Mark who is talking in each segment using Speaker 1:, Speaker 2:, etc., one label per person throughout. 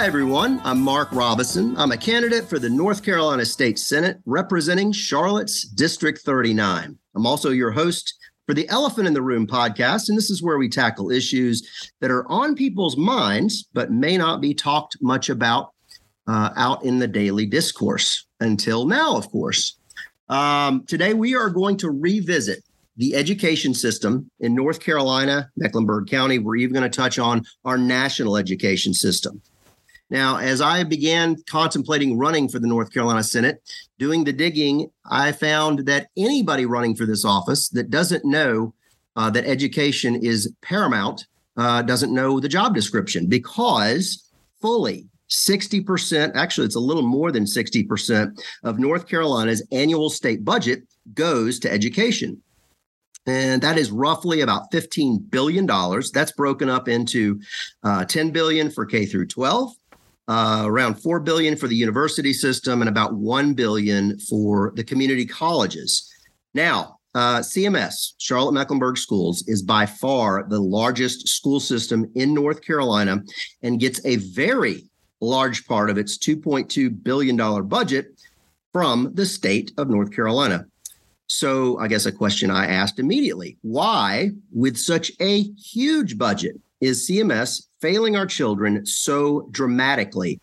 Speaker 1: Hi, everyone. I'm Mark Robeson. I'm a candidate for the North Carolina State Senate representing Charlotte's District 39. I'm also your host for the Elephant in the Room podcast, and this is where we tackle issues that are on people's minds but may not be talked much about uh, out in the daily discourse until now, of course. Um, today, we are going to revisit the education system in North Carolina, Mecklenburg County. We're even going to touch on our national education system. Now, as I began contemplating running for the North Carolina Senate, doing the digging, I found that anybody running for this office that doesn't know uh, that education is paramount uh, doesn't know the job description because fully 60%, actually, it's a little more than 60% of North Carolina's annual state budget goes to education. And that is roughly about $15 billion. That's broken up into uh, 10 billion for K through 12, uh, around 4 billion for the university system and about 1 billion for the community colleges. Now, uh, CMS, Charlotte Mecklenburg Schools, is by far the largest school system in North Carolina and gets a very large part of its $2.2 billion budget from the state of North Carolina. So, I guess a question I asked immediately why, with such a huge budget, is CMS failing our children so dramatically.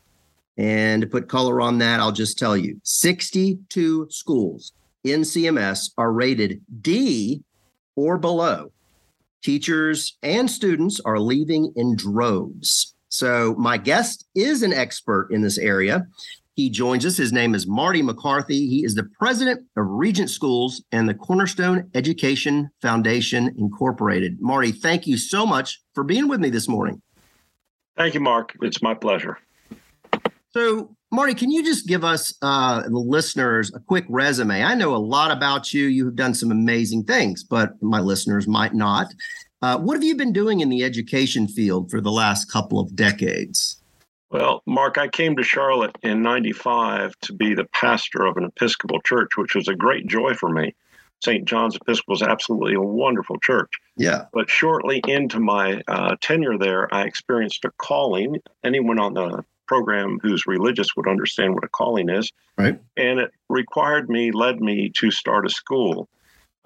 Speaker 1: And to put color on that, I'll just tell you 62 schools in CMS are rated D or below. Teachers and students are leaving in droves. So, my guest is an expert in this area. He joins us. His name is Marty McCarthy. He is the president of Regent Schools and the Cornerstone Education Foundation Incorporated. Marty, thank you so much for being with me this morning.
Speaker 2: Thank you, Mark. It's my pleasure.
Speaker 1: So, Marty, can you just give us, uh, the listeners, a quick resume? I know a lot about you. You have done some amazing things, but my listeners might not. Uh, what have you been doing in the education field for the last couple of decades?
Speaker 2: Well, Mark, I came to Charlotte in 95 to be the pastor of an Episcopal church, which was a great joy for me. St. John's Episcopal is absolutely a wonderful church.
Speaker 1: Yeah.
Speaker 2: But shortly into my uh, tenure there, I experienced a calling. Anyone on the program who's religious would understand what a calling is.
Speaker 1: Right.
Speaker 2: And it required me, led me to start a school.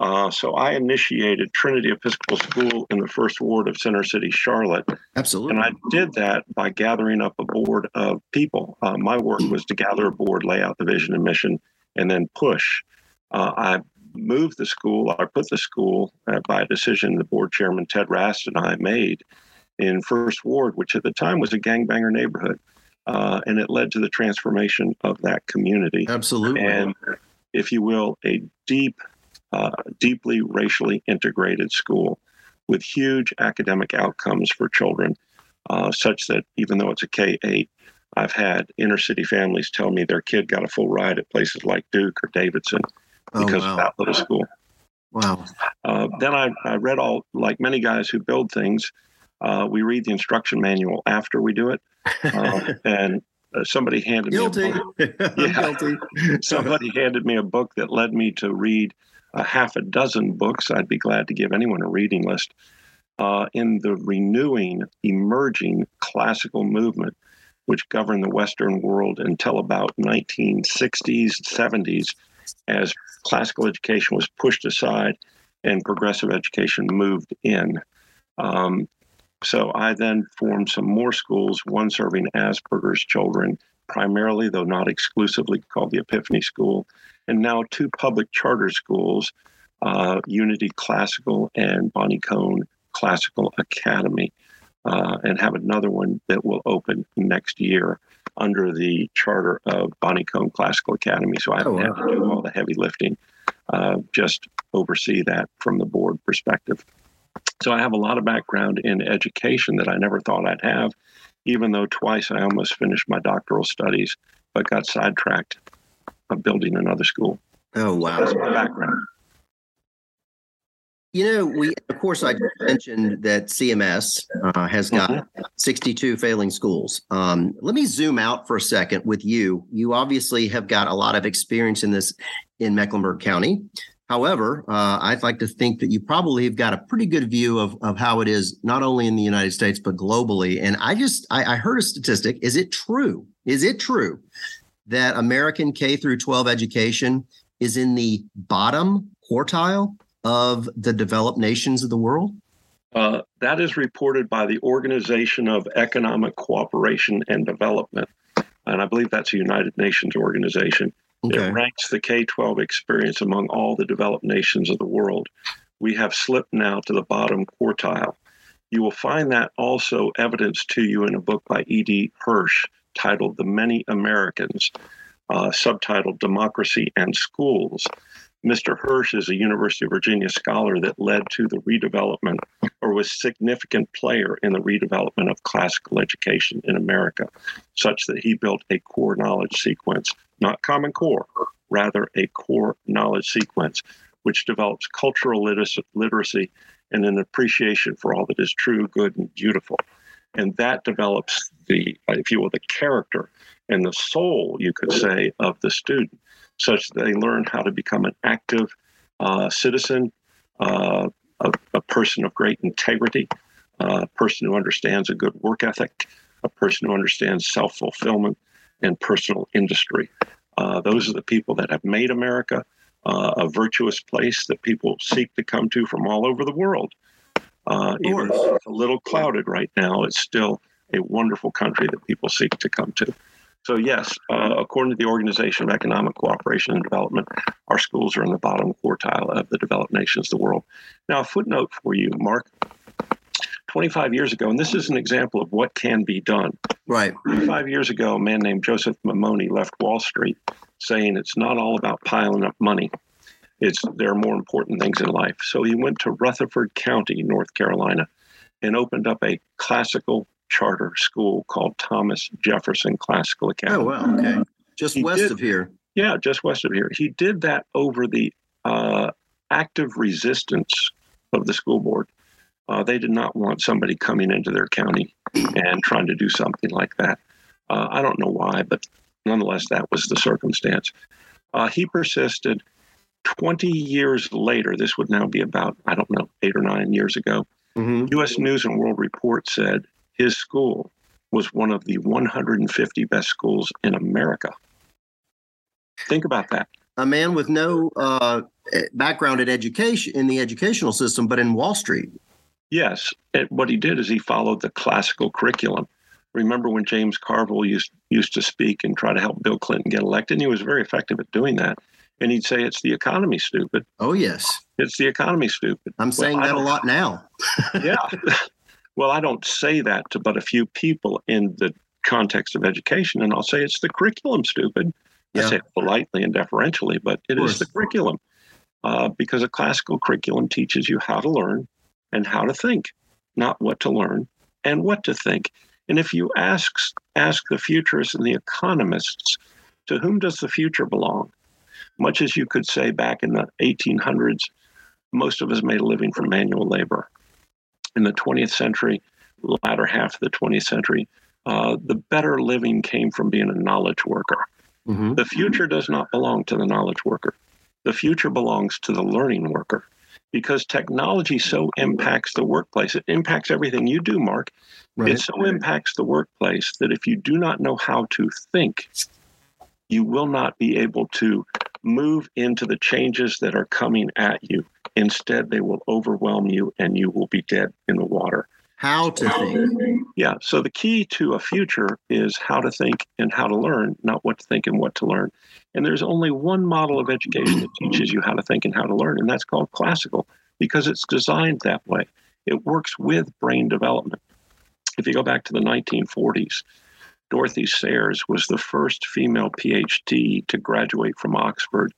Speaker 2: Uh, so I initiated Trinity Episcopal School in the first ward of Center City, Charlotte.
Speaker 1: Absolutely.
Speaker 2: And I did that by gathering up a board of people. Uh, my work was to gather a board, lay out the vision and mission, and then push. Uh, I moved the school, I put the school uh, by a decision the board chairman Ted Rast and I made in First Ward, which at the time was a gangbanger neighborhood. Uh, and it led to the transformation of that community.
Speaker 1: Absolutely.
Speaker 2: And, if you will, a deep, uh, deeply racially integrated school with huge academic outcomes for children, uh, such that even though it's a K 8, I've had inner city families tell me their kid got a full ride at places like Duke or Davidson because
Speaker 1: oh, wow.
Speaker 2: of that little school.
Speaker 1: Wow.
Speaker 2: Uh, then I, I, read all, like many guys who build things, uh, we read the instruction manual after we do it. Uh, and uh, somebody handed
Speaker 1: Guilty.
Speaker 2: me a book. Yeah.
Speaker 1: Guilty.
Speaker 2: somebody handed me a book that led me to read a half a dozen books. I'd be glad to give anyone a reading list. Uh, in the renewing, emerging classical movement, which governed the Western world until about 1960s, 70s, as classical education was pushed aside and progressive education moved in. Um, so I then formed some more schools, one serving Asperger's children, primarily, though not exclusively, called the Epiphany School, and now two public charter schools, uh, Unity Classical and Bonnie Cone Classical Academy, uh, and have another one that will open next year under the charter of Bonnie Cone Classical Academy. So I don't
Speaker 1: Oh, wow.
Speaker 2: had to do all the heavy lifting, uh, just oversee that from the board perspective. So I have a lot of background in education that I never thought I'd have, even though twice I almost finished my doctoral studies, but got sidetracked of building another school.
Speaker 1: Oh, wow!
Speaker 2: That's my background.
Speaker 1: You know, we, of course, I mentioned that CMS uh, has got 62 failing schools. Um, let me zoom out for a second with you. You obviously have got a lot of experience in this in Mecklenburg County. However, uh, I'd like to think that you probably have got a pretty good view of, of how it is not only in the United States but globally. And I just I, I heard a statistic. Is it true? Is it true that American K through 12 education is in the bottom quartile of the developed nations of the world?
Speaker 2: Uh, that is reported by the Organization of Economic Cooperation and Development. And I believe that's a United Nations organization. Okay. It ranks the K 12 experience among all the developed nations of the world. We have slipped now to the bottom quartile. You will find that also evidenced to you in a book by E.D. Hirsch titled The Many Americans, uh, subtitled Democracy and Schools. Mr. Hirsch is a University of Virginia scholar that led to the redevelopment or was significant player in the redevelopment of classical education in America, such that he built a core knowledge sequence, not Common Core, rather a core knowledge sequence, which develops cultural literacy and an appreciation for all that is true, good, and beautiful. And that develops the, if you will, the character and the soul, you could say, of the student such that they learn how to become an active uh, citizen, uh, a, a, person of great integrity, uh, a person who understands a good work ethic, a person who understands self fulfillment and personal industry. Uh, those are the people that have made America uh, a virtuous place that people seek to come to from all over the world. Uh, even though it's a little clouded right now, it's still a wonderful country that people seek to come to. So, yes, uh, according to the Organization of Economic Cooperation and Development, our schools are in the bottom quartile of the developed nations of the world. Now, a footnote for you, Mark. 25 years ago, and this is an example of what can be done.
Speaker 1: Right.
Speaker 2: 25 years ago, a man named Joseph Maimone left Wall Street saying it's not all about piling up money. It's there are more important things in life. So he went to Rutherford County, North Carolina, and opened up a classical charter school called Thomas Jefferson Classical Academy.
Speaker 1: Oh, wow. Okay. Just he west did, of here.
Speaker 2: Yeah, just west of here. He did that over the uh, active resistance of the school board. Uh, they did not want somebody coming into their county and trying to do something like that. Uh, I don't know why, but nonetheless, that was the circumstance. Uh, he persisted. 20 years later, this would now be about, I don't know, eight or nine years ago, mm-hmm. U.S. News and World Report said his school was one of the 150 best schools in America. Think about that.
Speaker 1: A man with no uh, background in education in the educational system, but in Wall Street.
Speaker 2: Yes, and what he did is he followed the classical curriculum. Remember when James Carville used used to speak and try to help Bill Clinton get elected? And he was very effective at doing that. And he'd say, "It's the economy, stupid."
Speaker 1: Oh yes,
Speaker 2: it's the economy, stupid.
Speaker 1: I'm saying well, that a lot now.
Speaker 2: yeah, Well, I don't say that to but a few people in the context of education, and I'll say it's the curriculum, stupid. Yeah. I say it politely and deferentially, but it is the curriculum. Uh, because a classical curriculum teaches you how to learn and how to think, not what to learn and what to think. And if you ask ask the futurists and the economists, to whom does the future belong? Much as you could say back in the 1800s, most of us made a living from manual labor in the 20th century, latter half of the 20th century, uh, the better living came from being a knowledge worker. Mm-hmm. The future does not belong to the knowledge worker. The future belongs to the learning worker because technology so impacts the workplace. It impacts everything you do, Mark. Right. It so impacts the workplace that if you do not know how to think, you will not be able to move into the changes that are coming at you. Instead, they will overwhelm you and you will be dead in the water.
Speaker 1: How to think.
Speaker 2: Yeah. So the key to a future is how to think and how to learn, not what to think and what to learn. And there's only one model of education that teaches you how to think and how to learn, and that's called classical because it's designed that way. It works with brain development. If you go back to the 1940s, Dorothy Sayers was the first female PhD to graduate from Oxford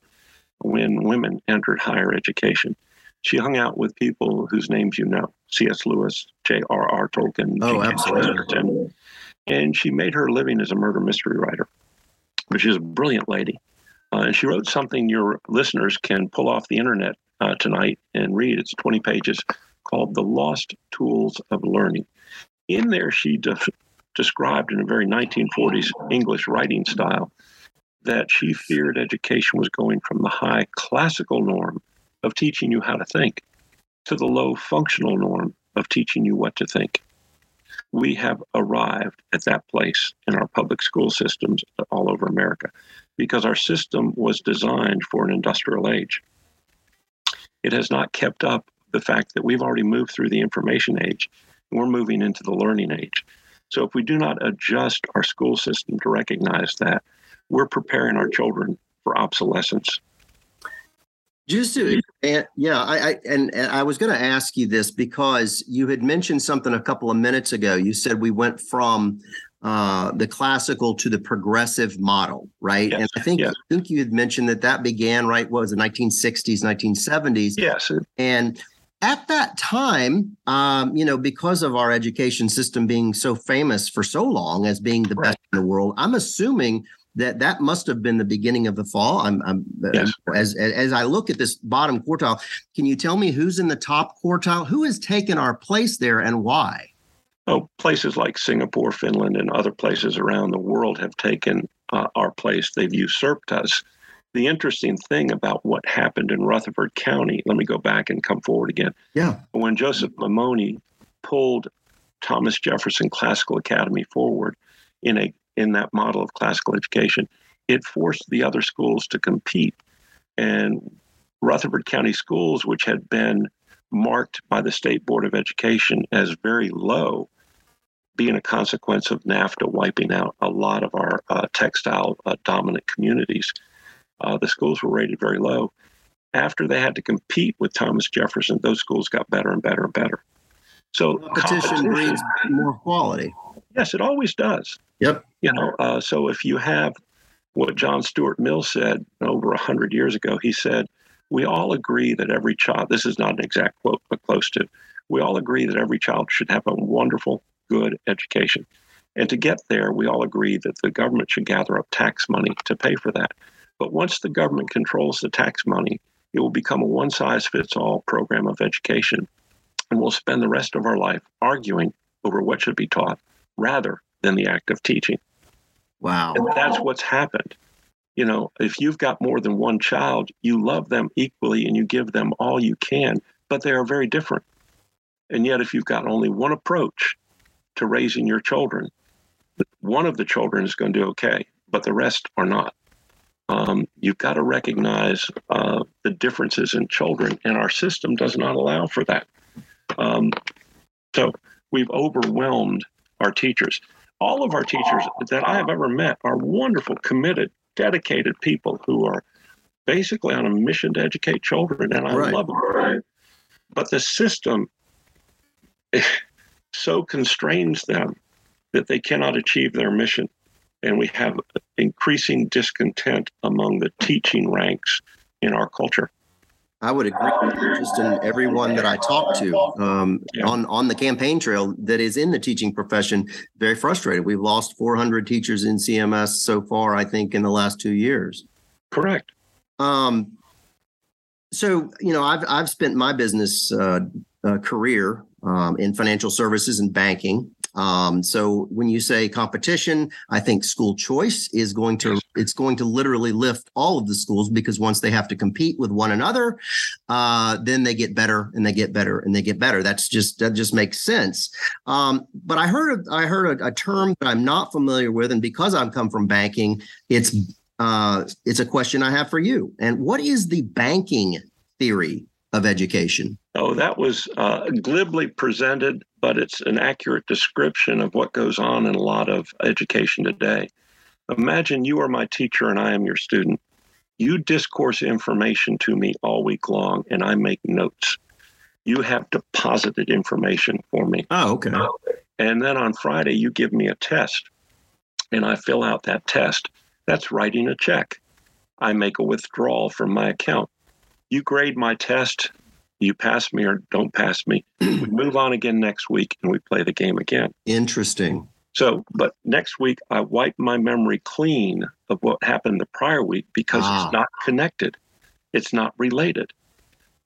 Speaker 2: when women entered higher education. She hung out with people whose names you know C.S. Lewis, J.R.R. Tolkien,
Speaker 1: oh, absolutely.
Speaker 2: and she made her living as a murder mystery writer. But she's a brilliant lady. Uh, and she wrote something your listeners can pull off the internet uh, tonight and read. It's 20 pages called The Lost Tools of Learning. In there, she de- described in a very 1940s English writing style that she feared education was going from the high classical norm of teaching you how to think to the low functional norm of teaching you what to think. We have arrived at that place in our public school systems all over America because our system was designed for an industrial age. It has not kept up the fact that we've already moved through the information age we're moving into the learning age. So if we do not adjust our school system to recognize that, we're preparing our children for obsolescence.
Speaker 1: Just to, yeah, I, I and, and I was going to ask you this because you had mentioned something a couple of minutes ago. You said we went from uh, the classical to the progressive model, right?
Speaker 2: Yes,
Speaker 1: and I think
Speaker 2: yes.
Speaker 1: I think you had mentioned that that began right. What was it, 1960s, 1970s?
Speaker 2: Yes,
Speaker 1: And at that time, um, you know, because of our education system being so famous for so long as being the
Speaker 2: Right.
Speaker 1: best in the world, I'm assuming that that must have been the beginning of the fall. I'm, I'm
Speaker 2: Yes.
Speaker 1: as as I look at this bottom quartile. Can you tell me who's in the top quartile? Who has taken our place there, and why?
Speaker 2: Oh, places like Singapore, Finland, and other places around the world have taken uh, our place. They've usurped us. The interesting thing about what happened in Rutherford County, let me go back and come forward again.
Speaker 1: Yeah.
Speaker 2: When Joseph Maimone pulled Thomas Jefferson Classical Academy forward in a in that model of classical education, it forced the other schools to compete. And Rutherford County schools, which had been marked by the State Board of Education as very low, being a consequence of NAFTA wiping out a lot of our uh, textile uh, dominant communities. Uh, the schools were rated very low. After they had to compete with Thomas Jefferson, those schools got better and better and better. So
Speaker 1: Competition breeds more quality.
Speaker 2: Yes, it always does.
Speaker 1: Yep.
Speaker 2: You know, uh, so if you have what John Stuart Mill said over a hundred years ago, he said, "We all agree that every child. This is not an exact quote, but close to. We all agree that every child should have a wonderful, good education, and to get there, we all agree that the government should gather up tax money to pay for that. But once the government controls the tax money, it will become a one-size-fits-all program of education, and we'll spend the rest of our life arguing over what should be taught rather than the act of teaching.
Speaker 1: Wow.
Speaker 2: And that's what's happened. You know, if you've got more than one child, you love them equally and you give them all you can, but they are very different. And yet, if you've got only one approach to raising your children, one of the children is going to do okay, but the rest are not. Um, you've got to recognize uh, the differences in children, and our system does not allow for that. Um, so we've overwhelmed our teachers. All of our teachers that I have ever met are wonderful, committed, dedicated people who are basically on a mission to educate children, and I
Speaker 1: Right.
Speaker 2: love them. But the system so constrains them that they cannot achieve their mission. And we have increasing discontent among the teaching ranks in our culture.
Speaker 1: I would agree. With just in everyone that I talk to um,
Speaker 2: Yeah.
Speaker 1: on on the campaign trail that is in the teaching profession, very frustrated. We've lost 400 teachers in CMS so far. I think in the last two years.
Speaker 2: Correct.
Speaker 1: Um, so you know, I've I've spent my business uh, uh, career um, in financial services and banking. Um, so when you say competition, I think school choice is going to it's going to literally lift all of the schools because once they have to compete with one another, uh, then they get better and they get better and they get better. That's just that just makes sense. Um, but I heard I heard a, a term that I'm not familiar with, and because I've come from banking, it's uh, it's a question I have for you. And what is the banking theory of education?
Speaker 2: Oh, that was uh, glibly presented, but it's an accurate description of what goes on in a lot of education today. Imagine you are my teacher and I am your student. You discourse information to me all week long, and I make notes. You have deposited information for me.
Speaker 1: Oh, okay.
Speaker 2: And then on Friday, you give me a test, and I fill out that test. That's writing a check. I make a withdrawal from my account. You grade my test, you pass me or don't pass me. we move on again next week and we play the game again.
Speaker 1: Interesting.
Speaker 2: So, but next week, I wipe my memory clean of what happened the prior week because
Speaker 1: Ah.
Speaker 2: it's not connected, it's not related.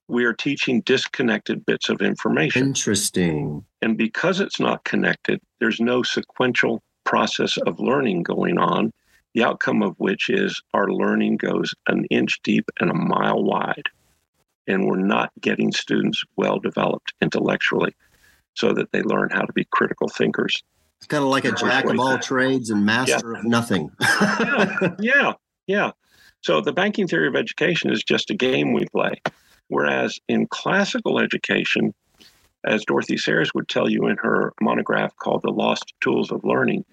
Speaker 2: We are teaching disconnected bits of information.
Speaker 1: Interesting.
Speaker 2: And because it's not connected, there's no sequential process of learning going on, the outcome of which is our learning goes an inch deep and a mile wide. And we're not getting students well developed intellectually so that they learn how to be critical thinkers.
Speaker 1: It's kind of like a jack of all trades and master yeah. of nothing.
Speaker 2: yeah, yeah, yeah. So the banking theory of education is just a game we play. Whereas in classical education, as Dorothy Sayers would tell you in her monograph called The Lost Tools of Learning,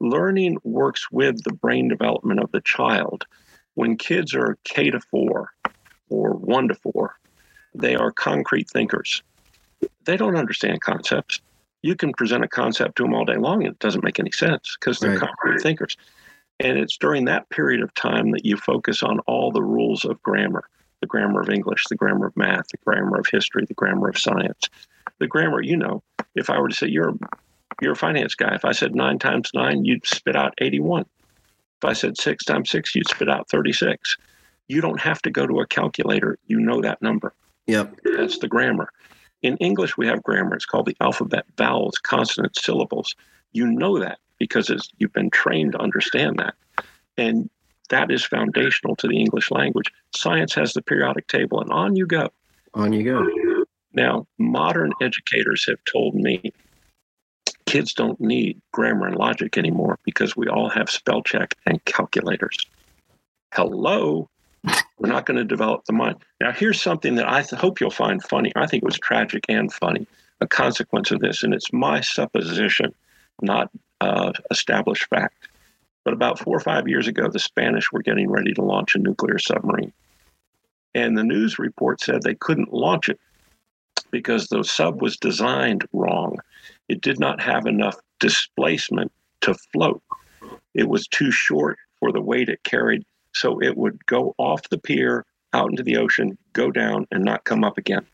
Speaker 2: learning works with the brain development of the child. When kids are K to four or one to four, they are concrete thinkers. They don't understand concepts. You can present a concept to them all day long and it doesn't make any sense because they're right. concrete thinkers. And it's during that period of time that you focus on all the rules of grammar the grammar of English, the grammar of math, the grammar of history, the grammar of science. The grammar, you know, if I were to say you're you're a finance guy, if I said nine times nine, you'd spit out 81. If I said six times six, you'd spit out 36. You don't have to go to a calculator. You know that number.
Speaker 1: Yep.
Speaker 2: That's the grammar. In English, we have grammar. It's called the alphabet vowels, consonants, syllables. You know that because you've been trained to understand that. And that is foundational to the English language. Science has the periodic table, and on you go.
Speaker 1: On you go.
Speaker 2: Now, modern educators have told me kids don't need grammar and logic anymore because we all have spell check and calculators. Hello, we're not going to develop the mind. Now, here's something that I th- hope you'll find funny. I think it was tragic and funny, a consequence of this, and it's my supposition, not uh, established fact. But about four or five years ago, the Spanish were getting ready to launch a nuclear submarine. And the news report said they couldn't launch it because the sub was designed wrong. It did not have enough displacement to float. It was too short for the weight it carried so it would go off the pier out into the ocean, go down, and not come up again.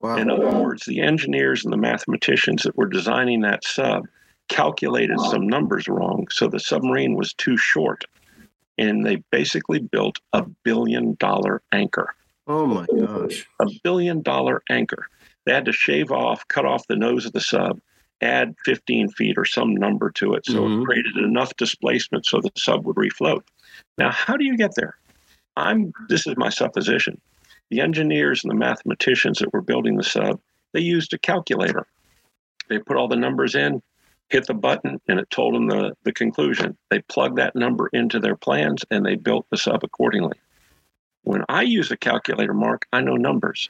Speaker 2: Wow. In other words, the engineers and the mathematicians that were designing that sub calculated some numbers wrong. So the submarine was too short. And they basically built a billion dollar anchor.
Speaker 1: Oh my gosh.
Speaker 2: A billion dollar anchor. They had to shave off, cut off the nose of the sub, add 15 feet or some number to it. So mm-hmm. it created enough displacement so the sub would refloat. Now, how do you get there? I'm this is my supposition. The engineers and the mathematicians that were building the sub, they used a calculator. They put all the numbers in, hit the button, and it told them the, the conclusion. They plugged that number into their plans and they built the sub accordingly. When I use a calculator, Mark, I know numbers.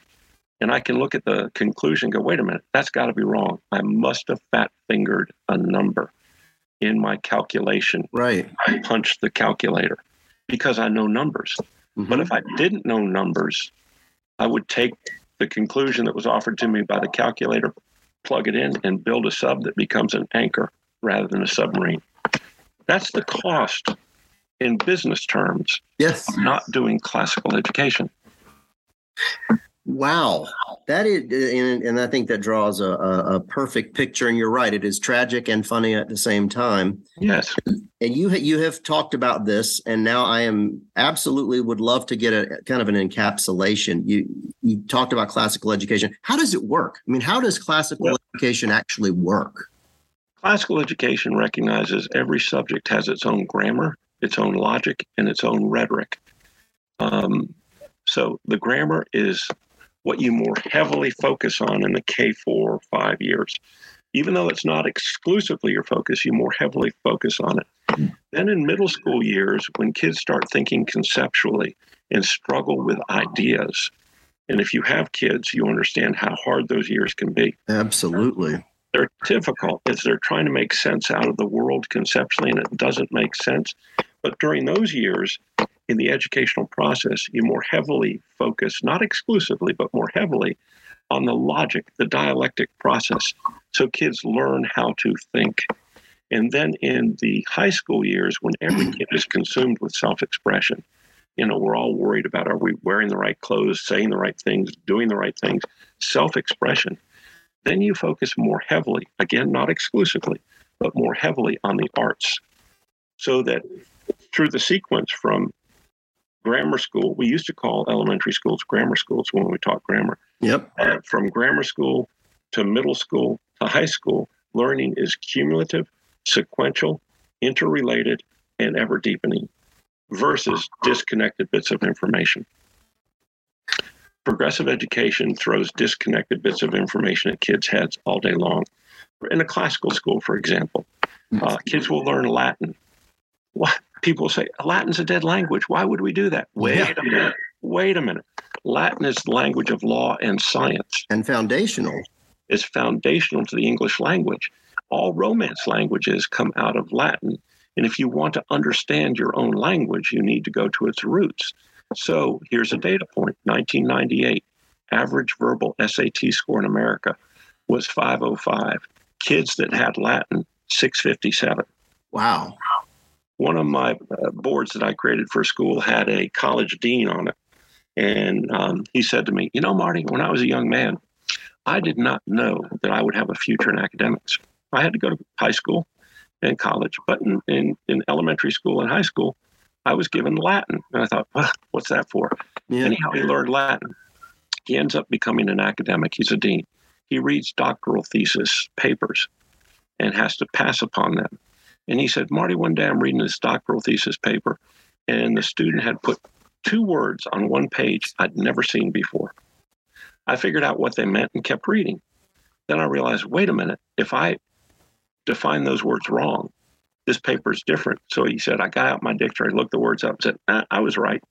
Speaker 2: And I can look at the conclusion and go, wait a minute, that's got to be wrong. I must have fat fingered a number in my calculation.
Speaker 1: Right.
Speaker 2: I punched the calculator because I know numbers. Mm-hmm. But if I didn't know numbers, I would take the conclusion that was offered to me by the calculator, plug it in, and build a sub that becomes an anchor rather than a submarine. That's the cost in business terms
Speaker 1: yes.
Speaker 2: of not doing classical education.
Speaker 1: Wow, that is, and, and I think that draws a, a, perfect picture. And you're right; it is tragic and funny at the same time.
Speaker 2: Yes.
Speaker 1: And you you have talked about this, and now I am absolutely would love to get a kind of an encapsulation. You you talked about classical education. How does it work? I mean, how does classical well, education actually work?
Speaker 2: Classical education recognizes every subject has its own grammar, its own logic, and its own rhetoric. Um, so the grammar is what you more heavily focus on in the K4 or five years. Even though it's not exclusively your focus, you more heavily focus on it. Then in middle school years, when kids start thinking conceptually and struggle with ideas, and if you have kids, you understand how hard those years can be.
Speaker 1: Absolutely.
Speaker 2: They're difficult as they're trying to make sense out of the world conceptually, and it doesn't make sense. But during those years, in the educational process, you more heavily focus, not exclusively, but more heavily on the logic, the dialectic process. So kids learn how to think. And then in the high school years, when every kid is consumed with self expression, you know, we're all worried about are we wearing the right clothes, saying the right things, doing the right things, self expression. Then you focus more heavily, again, not exclusively, but more heavily on the arts. So that through the sequence from grammar school. We used to call elementary schools grammar schools when we taught grammar.
Speaker 1: Yep.
Speaker 2: Uh, from grammar school to middle school to high school, learning is cumulative, sequential, interrelated, and ever deepening versus disconnected bits of information. progressive education throws disconnected bits of information at kids' heads all day long. In a classical school, for example, uh, kids will learn Latin. What people say, Latin's a dead language. Why would we do that? Wait yeah. a minute. Wait a minute. Latin is the language of law and science.
Speaker 1: And foundational.
Speaker 2: Is foundational to the English language. All Romance languages come out of Latin. And if you want to understand your own language, you need to go to its roots. So here's a data point 1998, average verbal SAT score in America was 505. Kids that had Latin, 657.
Speaker 1: Wow.
Speaker 2: One of my uh, boards that I created for school had a college dean on it. And um, he said to me, You know, Marty, when I was a young man, I did not know that I would have a future in academics. I had to go to high school and college, but in, in, in elementary school and high school, I was given Latin. And I thought, well, what's that for? Yeah. Anyhow, he learned Latin. He ends up becoming an academic. He's a dean. He reads doctoral thesis papers and has to pass upon them. And he said, Marty, one day I'm reading this doctoral thesis paper, and the student had put two words on one page I'd never seen before. I figured out what they meant and kept reading. Then I realized, wait a minute, if I define those words wrong, this paper is different. So he said, I got out my dictionary, looked the words up, and said, I was right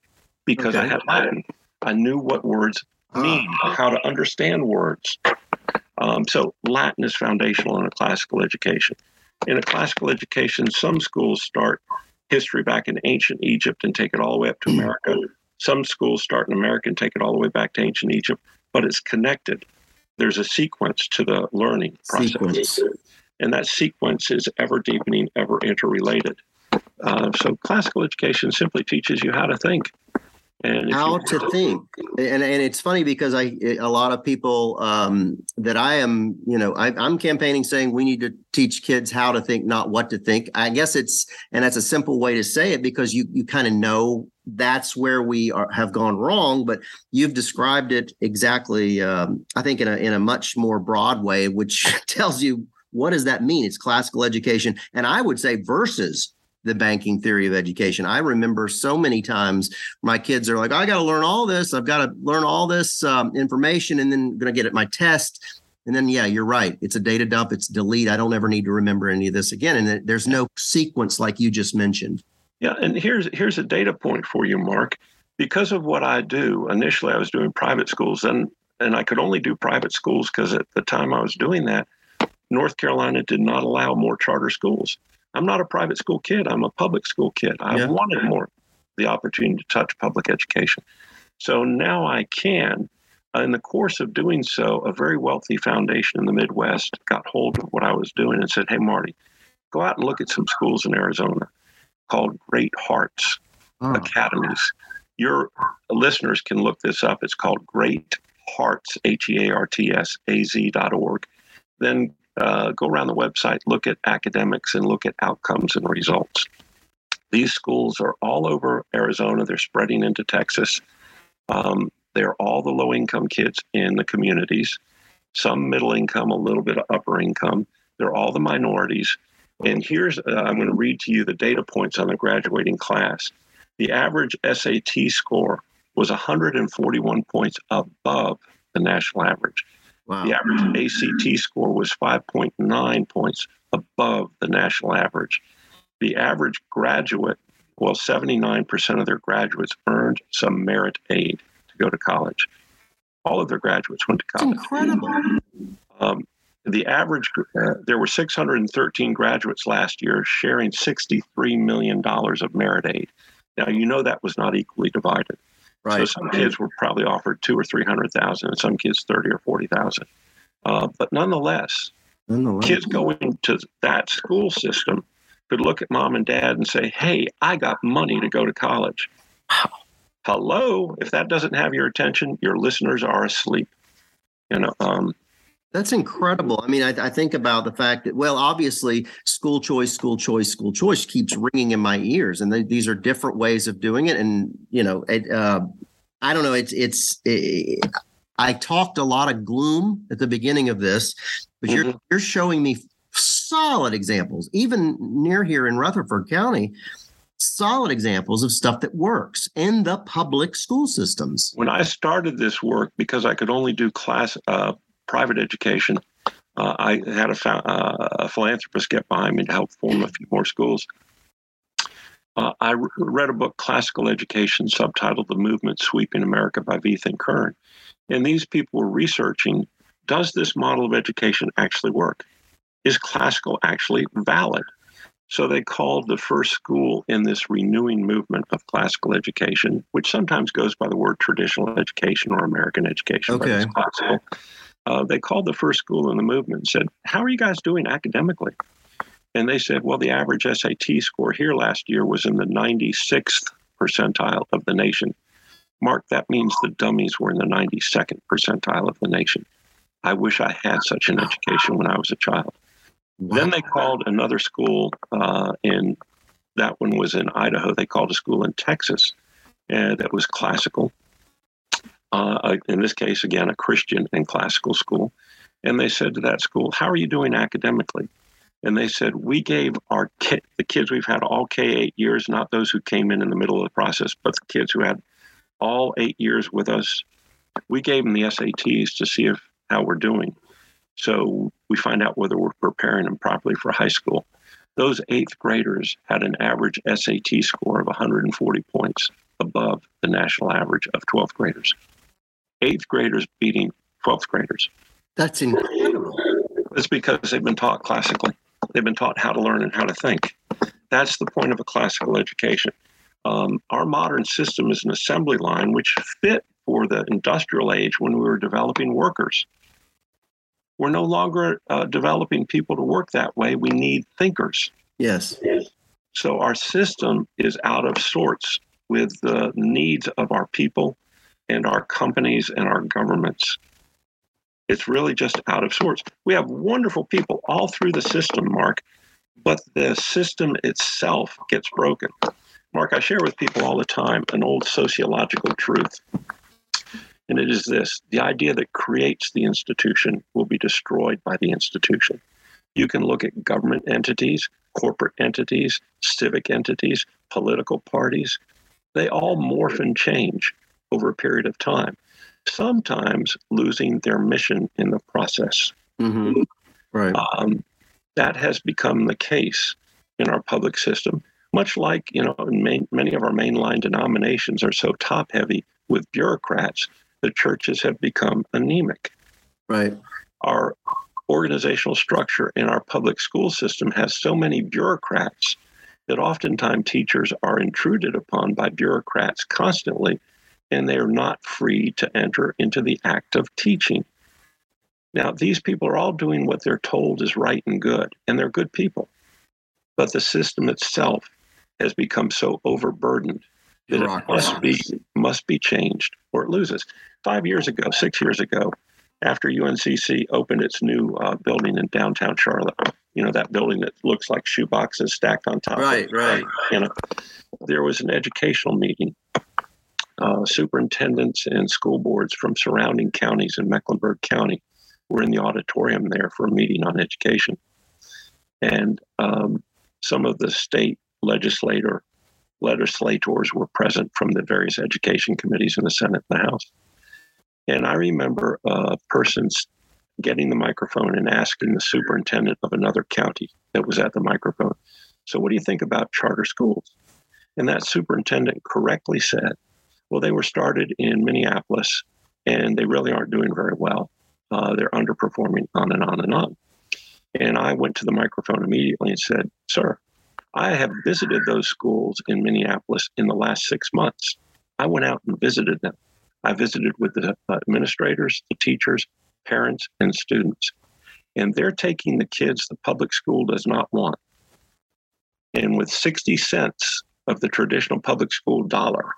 Speaker 2: because okay. I had Latin. I knew what words mean, how to understand words. Um, so Latin is foundational in a classical education. In a classical education, some schools start history back in ancient Egypt and take it all the way up to America. Some schools start in America and take it all the way back to ancient Egypt, but it's connected. There's a sequence to the learning process. Sequence and that sequence is ever deepening, ever interrelated. Uh, so classical education simply teaches you how to think.
Speaker 1: And how to think, and and it's funny because I a lot of people um, that I am, you know, I, I'm campaigning saying we need to teach kids how to think, not what to think. I guess it's and that's a simple way to say it because you you kind of know that's where we are, have gone wrong. But you've described it exactly, um, I think, in a in a much more broad way, which tells you what does that mean? It's classical education. And I would say versus the banking theory of education. I remember so many times my kids are like, I got to learn all this. I've got to learn all this um, information and then going to get at my test. And then, yeah, you're right. It's a data dump. It's delete. I don't ever need to remember any of this again. And there's no sequence like you just mentioned.
Speaker 2: Yeah, and here's here's a data point for you, Mark. Because of what I do, initially I was doing private schools, and and I could only do private schools because at the time I was doing that, North Carolina did not allow more charter schools. I'm not a private school kid. I'm a public school kid. I yeah. wanted more the opportunity to touch public education. So now I can. Uh, in the course of doing so, a very wealthy foundation in the Midwest got hold of what I was doing and said, Hey, Marty, go out and look at some schools in Arizona called Great Hearts oh. Academies. Your listeners can look this up. It's called Great Hearts, H E A R T S A Z dot org. Then uh, go around the website, look at academics, and look at outcomes and results. These schools are all over Arizona. They're spreading into Texas. Um, they're all the low income kids in the communities, some middle income, a little bit of upper income. They're all the minorities. And here's, uh, I'm going to read to you the data points on the graduating class. The average SAT score was 141 points above the national average. Wow. The average ACT score was 5.9 points above the national average. The average graduate, well, 79% of their graduates earned some merit aid to go to college. All of their graduates went to college.
Speaker 1: Incredible.
Speaker 2: Um, the average, uh, there were 613 graduates last year sharing $63 million of merit aid. Now, you know that was not equally divided. Right. So some kids were probably offered two or three hundred thousand, and some kids thirty or forty thousand. Uh, but nonetheless, nonetheless, kids going to that school system could look at mom and dad and say, "Hey, I got money to go to college." Hello, if that doesn't have your attention, your listeners are asleep. You know, um,
Speaker 1: that's incredible. I mean, I, I, think about the fact that, well, obviously, school choice, school choice, school choice keeps ringing in my ears, and they, these are different ways of doing it. And you know, it, uh, I don't know. It's it's. It, I talked a lot of gloom at the beginning of this, but mm-hmm. you're you're showing me solid examples, even near here in Rutherford County, solid examples of stuff that works in the public school systems.
Speaker 2: When I started this work, because I could only do class uh, private education, uh, I had a, uh, a, philanthropist get behind me to help form a few more schools. Uh, I re- read a book, Classical Education, subtitled The Movement Sweeping America by Veith and Kern. And these people were researching does this model of education actually work? Is classical actually valid? So they called the first school in this renewing movement of classical education, which sometimes goes by the word traditional education or American education,
Speaker 1: okay.
Speaker 2: classical. Uh, they called the first school in the movement and said, How are you guys doing academically? And they said, Well, the average SAT score here last year was in the 96th percentile of the nation. Mark, that means the dummies were in the 92nd percentile of the nation. I wish I had such an education when I was a child. Wow. Then they called another school uh, in that one was in Idaho. They called a school in Texas uh, that was classical. Uh, in this case, again, a Christian and classical school. And they said to that school, "How are you doing academically?" And they said, "We gave our ki- the kids we've had all K eight years, not those who came in in the middle of the process, but the kids who had all eight years with us. We gave them the SATs to see if how we're doing. So we find out whether we're preparing them properly for high school. Those eighth graders had an average SAT score of 140 points above the national average of 12th graders. Eighth graders beating 12th graders.
Speaker 1: That's incredible.
Speaker 2: It's because they've been taught classically. They've been taught how to learn and how to think. That's the point of a classical education. Um, our modern system is an assembly line which fit for the industrial age when we were developing workers. We're no longer uh, developing people to work that way. We need thinkers.
Speaker 1: Yes.
Speaker 2: So our system is out of sorts with the needs of our people and our companies and our governments. It's really just out of sorts. We have wonderful people all through the system, Mark, but the system itself gets broken. Mark, I share with people all the time an old sociological truth. And it is this the idea that creates the institution will be destroyed by the institution. You can look at government entities, corporate entities, civic entities, political parties. They all morph and change over a period of time, sometimes losing their mission in the process.
Speaker 1: Mm-hmm. Right.
Speaker 2: Um, that has become the case in our public system, much like you know main, many of our mainline denominations are so top heavy with bureaucrats the churches have become anemic.
Speaker 1: Right.
Speaker 2: Our organizational structure in our public school system has so many bureaucrats that oftentimes teachers are intruded upon by bureaucrats constantly, and they are not free to enter into the act of teaching. Now, these people are all doing what they're told is right and good, and they're good people. But the system itself has become so overburdened that it must be must be changed or it loses. Five years ago, six years ago, after UNCC opened its new uh, building in downtown Charlotte, you know that building that looks like shoeboxes stacked on top.
Speaker 1: Right, right.
Speaker 2: You know, there was an educational meeting. Uh, superintendents and school boards from surrounding counties in Mecklenburg County were in the auditorium there for a meeting on education, and um, some of the state legislator legislators were present from the various education committees in the Senate and the House. And I remember a person getting the microphone and asking the superintendent of another county that was at the microphone, So, what do you think about charter schools? And that superintendent correctly said, Well, they were started in Minneapolis and they really aren't doing very well. Uh, they're underperforming on and on and on. And I went to the microphone immediately and said, Sir, I have visited those schools in Minneapolis in the last six months. I went out and visited them. I visited with the administrators, the teachers, parents, and students. And they're taking the kids the public school does not want. And with 60 cents of the traditional public school dollar,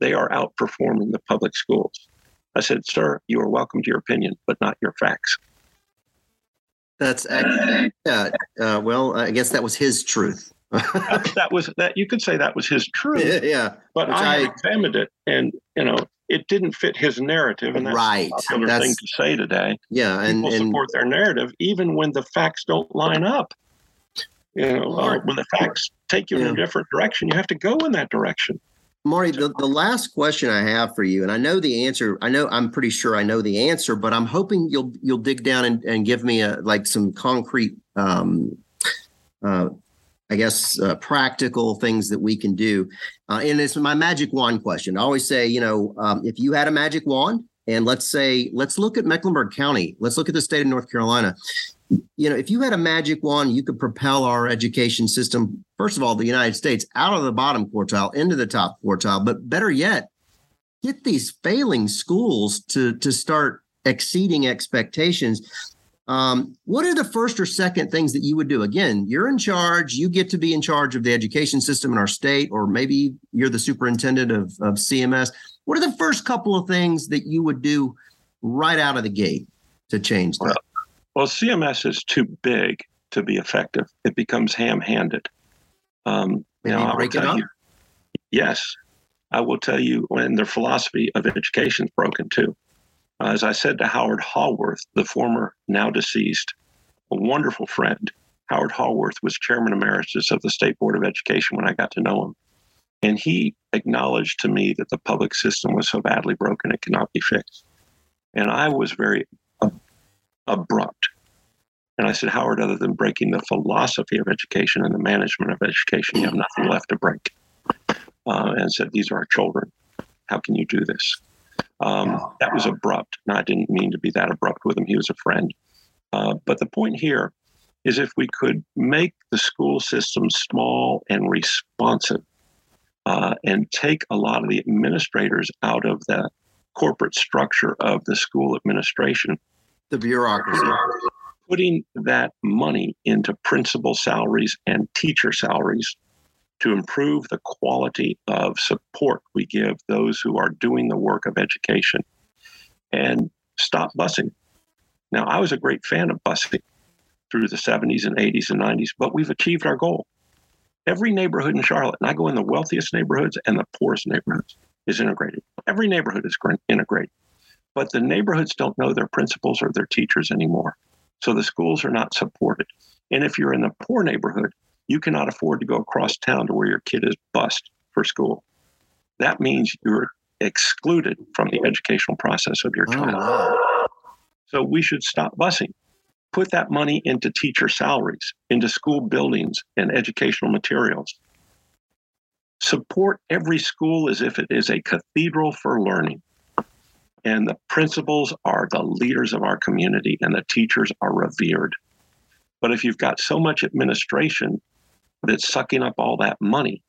Speaker 2: they are outperforming the public schools. I said, Sir, you are welcome to your opinion, but not your facts.
Speaker 1: That's yeah. Uh, well, I guess that was his truth
Speaker 2: that, that, was that you could say that was his truth.
Speaker 1: Yeah,
Speaker 2: but I, I, examined it, and you know it didn't fit his narrative, and that's
Speaker 1: right.
Speaker 2: a popular that's, thing to say today.
Speaker 1: Yeah, and
Speaker 2: people
Speaker 1: and,
Speaker 2: support their narrative even when the facts don't line up. You know, uh, when the facts take you yeah. in a different direction, you have to go in that direction.
Speaker 1: Marty, the, the last question I have for you, and I know the answer. I know I'm pretty sure I know the answer, but I'm hoping you'll you'll dig down and, and give me a like some concrete, um, uh, I guess, uh, practical things that we can do. Uh, and it's my magic wand question. I always say, you know, um, if you had a magic wand, and let's say let's look at Mecklenburg County, let's look at the state of North Carolina you know, if you had a magic wand, you could propel our education system, first of all, the United States out of the bottom quartile into the top quartile, but better yet, get these failing schools to to start exceeding expectations. Um, what are the first or second things that you would do? Again, you're in charge. You get to be in charge of the education system in our state, or maybe you're the superintendent of, of CMS. What are the first couple of things that you would do right out of the gate to change that?
Speaker 2: Well, CMS is too big to be effective. It becomes ham-handed.
Speaker 1: Um, you know, break it up? You,
Speaker 2: yes, I will tell you when their philosophy of education is broken too. Uh, as I said to Howard Haworth, the former, now deceased, a wonderful friend. Howard Haworth was chairman emeritus of the State Board of Education when I got to know him. And he acknowledged to me that the public system was so badly broken it cannot be fixed. And I was very abrupt. And I said, Howard, other than breaking the philosophy of education and the management of education, you have nothing left to break. Uh, and said, These are our children. How can you do this? Um, that was abrupt. And I didn't mean to be that abrupt with him. He was a friend. Uh, but the point here is if we could make the school system small and responsive uh, and take a lot of the administrators out of the corporate structure of the school administration
Speaker 1: the bureaucracy.
Speaker 2: Putting that money into principal salaries and teacher salaries to improve the quality of support we give those who are doing the work of education and stop busing. Now, I was a great fan of busing through the 70s and 80s and 90s, but we've achieved our goal. Every neighborhood in Charlotte, and I go in the wealthiest neighborhoods and the poorest neighborhoods, is integrated. Every neighborhood is integrated. But the neighborhoods don't know their principals or their teachers anymore. So the schools are not supported. And if you're in a poor neighborhood, you cannot afford to go across town to where your kid is bused for school. That means you're excluded from the educational process of your oh, child. Oh, So we should stop busing. Put that money into teacher salaries, into school buildings and educational materials. Support every school as if it is a cathedral for learning. And the principals are the leaders of our community, and the teachers are revered. But if you've got so much administration that's sucking up all that money,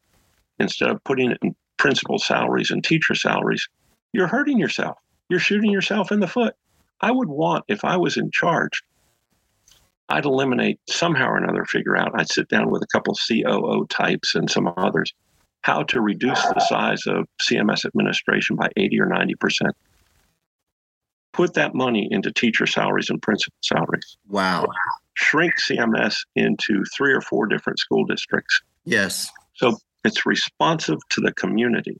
Speaker 2: instead of putting it in principal salaries and teacher salaries, you're hurting yourself. You're shooting yourself in the foot. I would want, if I was in charge, I'd eliminate somehow or another, figure out, I'd sit down with a couple COO types and some others, how to reduce the size of CMS administration by 80 or 90 percent put that money into teacher salaries and principal salaries.
Speaker 1: Wow.
Speaker 2: Shrink CMS into three or four different school districts.
Speaker 1: Yes.
Speaker 2: So it's responsive to the community.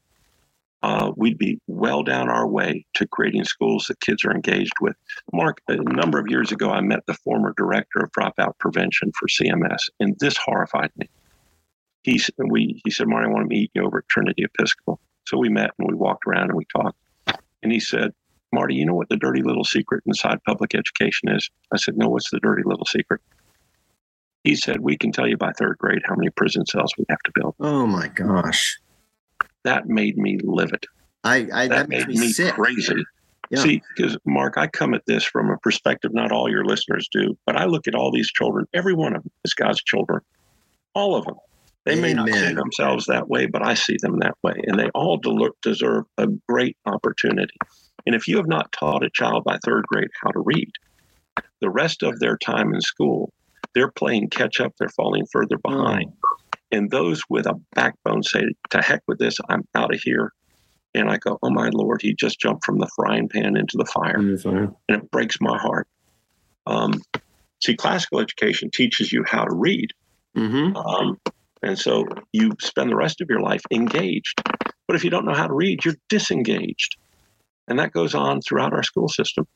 Speaker 2: Uh, we'd be well down our way to creating schools that kids are engaged with. Mark, a number of years ago, I met the former director of dropout prevention for CMS, and this horrified me. He, we, he said, Marty, I want to meet you over at Trinity Episcopal. So we met and we walked around and we talked. And he said, Marty, you know what the dirty little secret inside public education is? I said, No, what's the dirty little secret? He said, We can tell you by third grade how many prison cells we have to build.
Speaker 1: Oh my gosh.
Speaker 2: That made me livid.
Speaker 1: I, I that,
Speaker 2: that made me, me crazy. Yeah. See, because Mark, I come at this from a perspective not all your listeners do, but I look at all these children, every one of them is God's children. All of them. They Amen. may not see themselves that way, but I see them that way. And they all deserve a great opportunity. And if you have not taught a child by third grade how to read, the rest of their time in school, they're playing catch up, they're falling further behind. Oh. And those with a backbone say, to heck with this, I'm out of here. And I go, oh my Lord, he just jumped from the frying pan into the fire. And it breaks my heart. Um, see, classical education teaches you how to read. Mm-hmm. Um, and so you spend the rest of your life engaged. But if you don't know how to read, you're disengaged. And that goes on throughout our school system.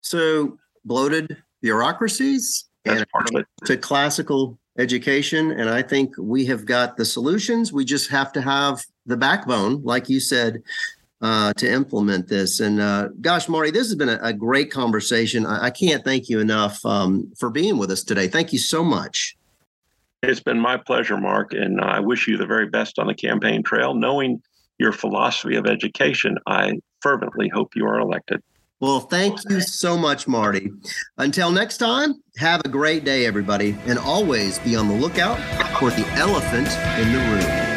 Speaker 1: So bloated bureaucracies
Speaker 2: That's and part of it.
Speaker 1: to classical education. And I think we have got the solutions. We just have to have the backbone, like you said, uh, to implement this. And uh, gosh, Marty, this has been a, a great conversation. I, I, can't thank you enough um, for being with us today. Thank you so much.
Speaker 2: It's been my pleasure, Mark, and I wish you the very best on the campaign trail. Knowing your philosophy of education, I fervently hope you are elected.
Speaker 1: Well, thank you so much, Marty. Until next time, have a great day, everybody, and always be on the lookout for the elephant in the room.